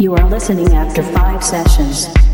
You are listening after five sessions.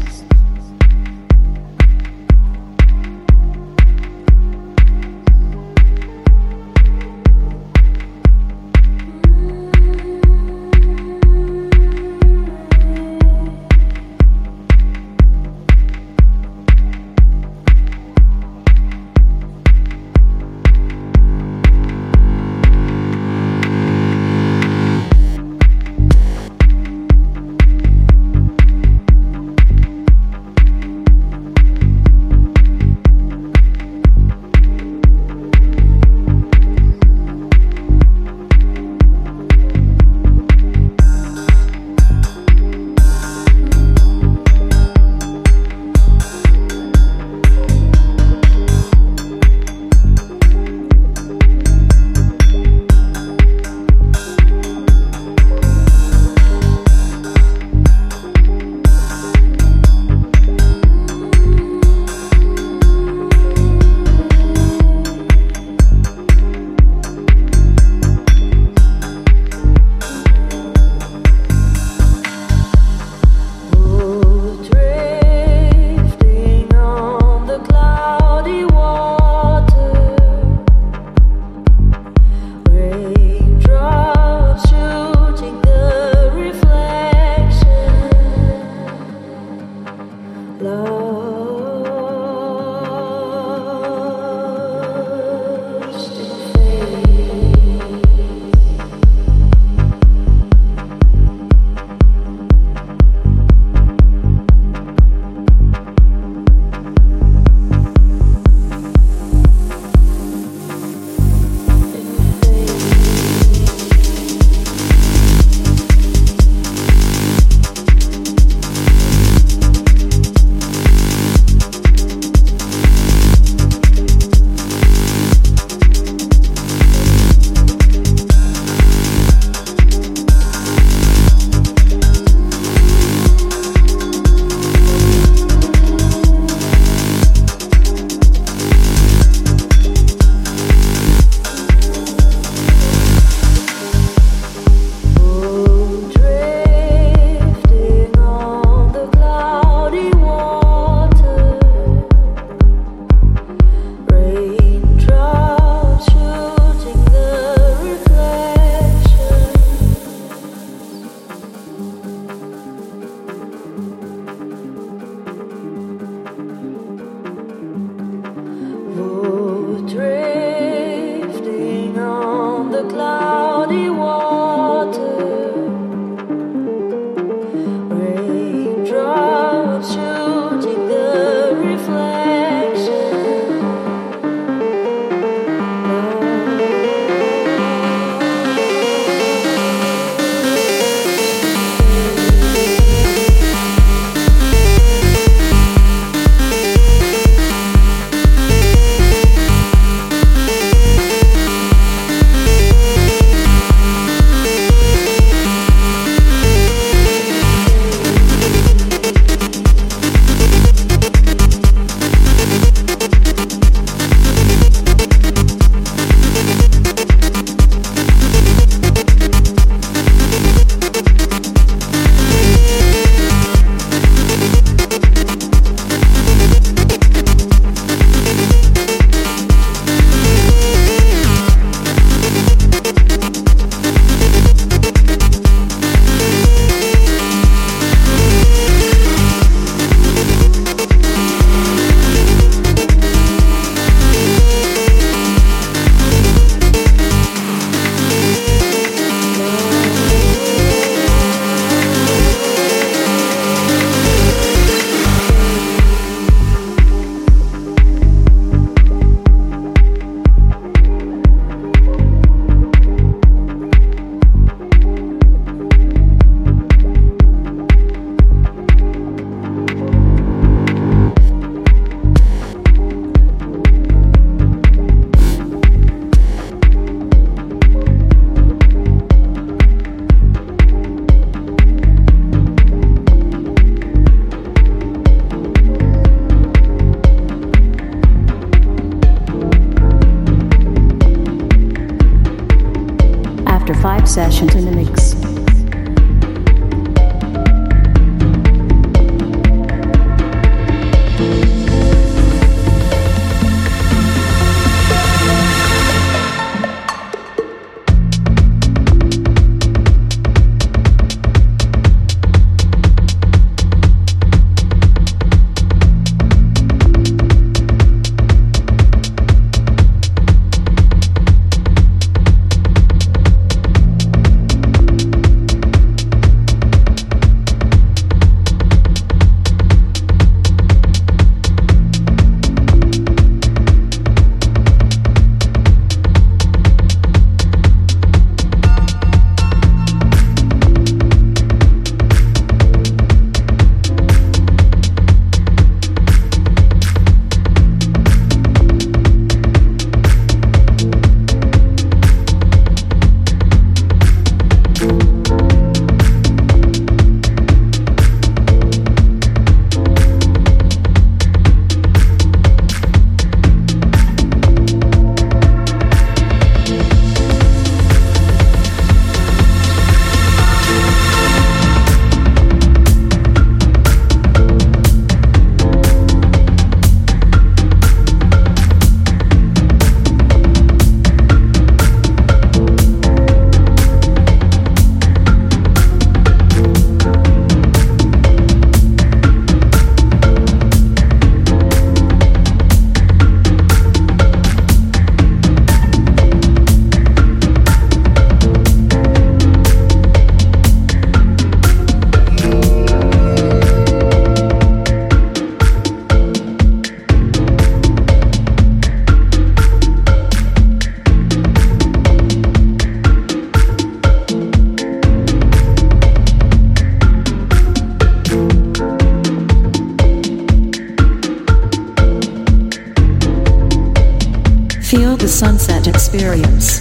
Sunset experience.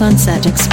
Sunset.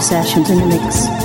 Sessions in the mix.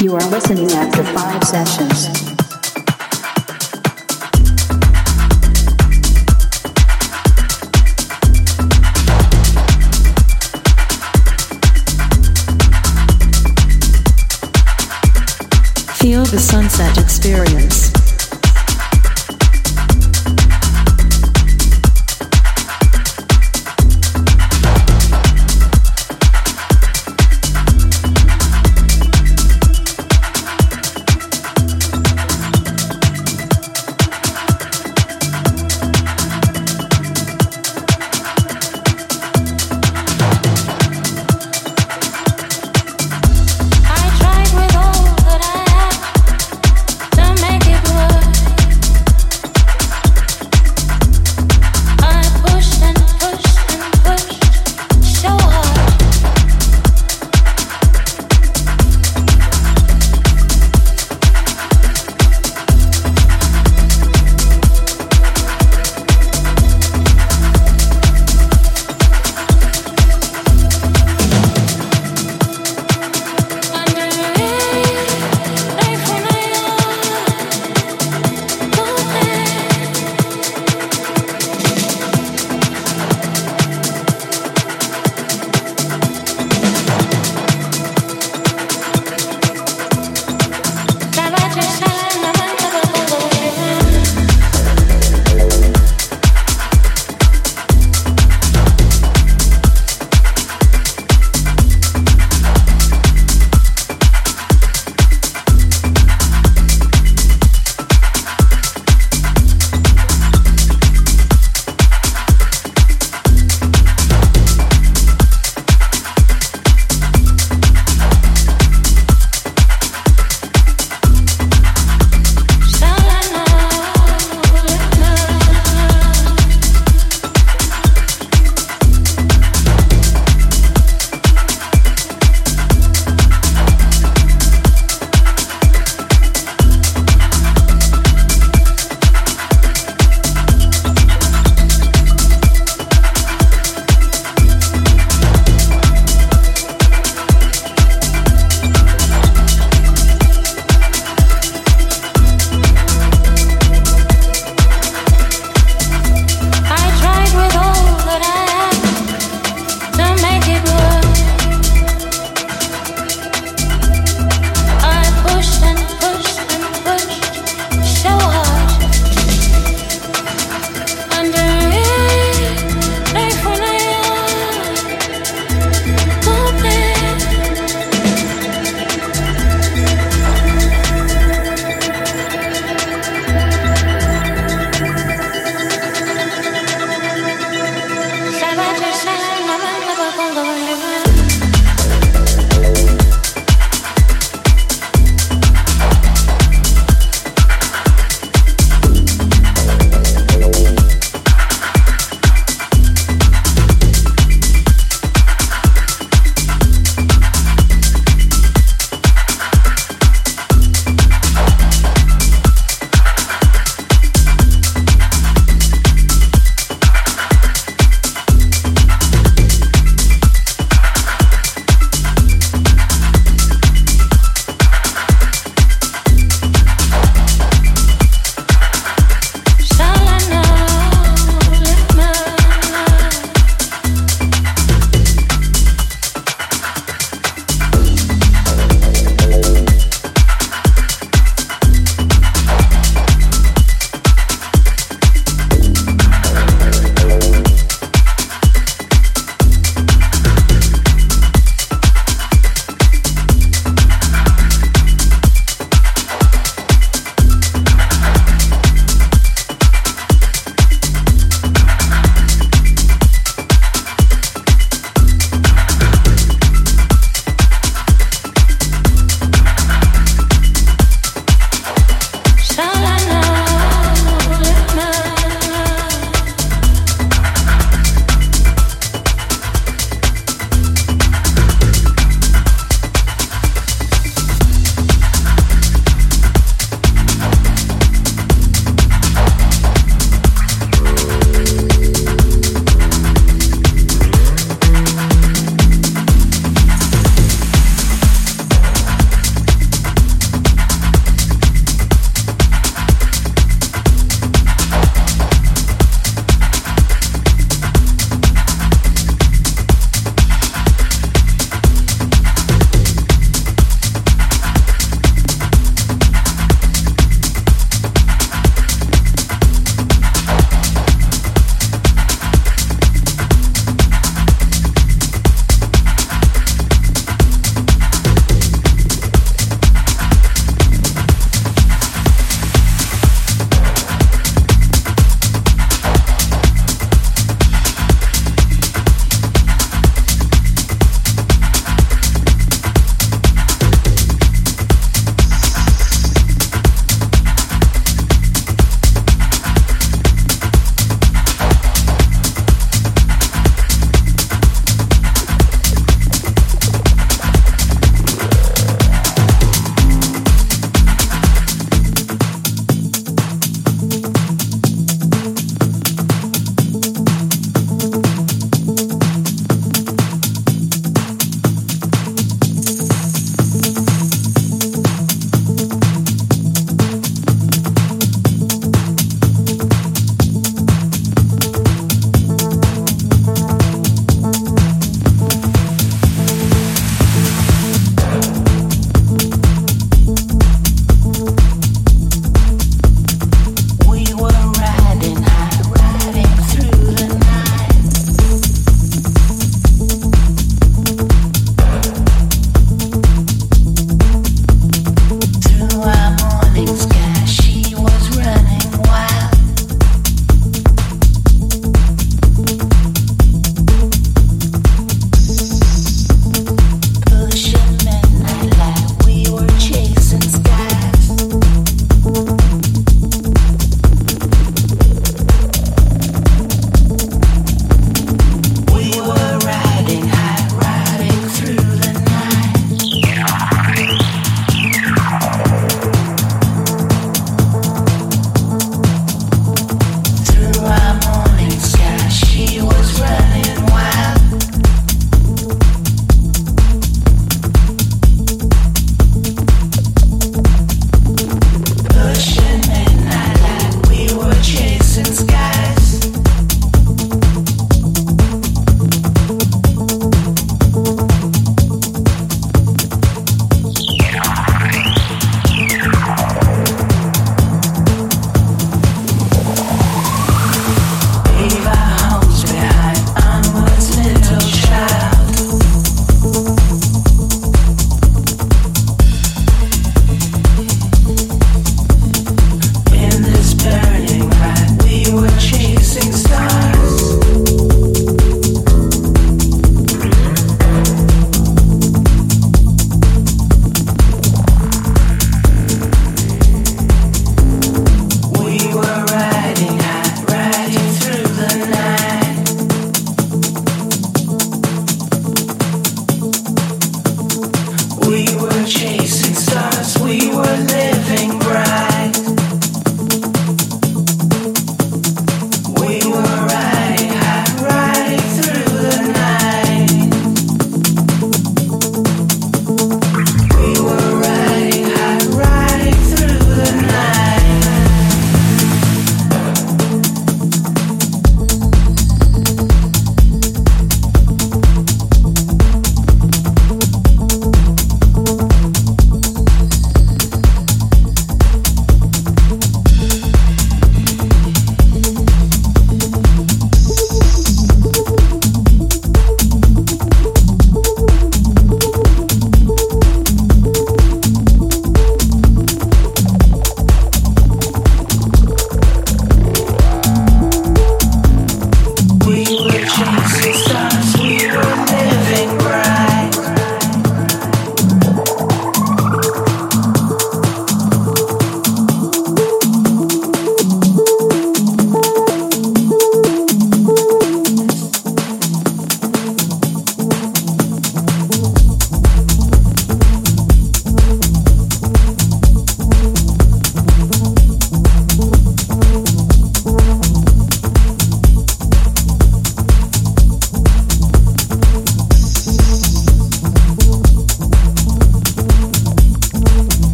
You are listening after five sessions. Feel the sunset experience.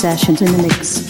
Sessions in the mix.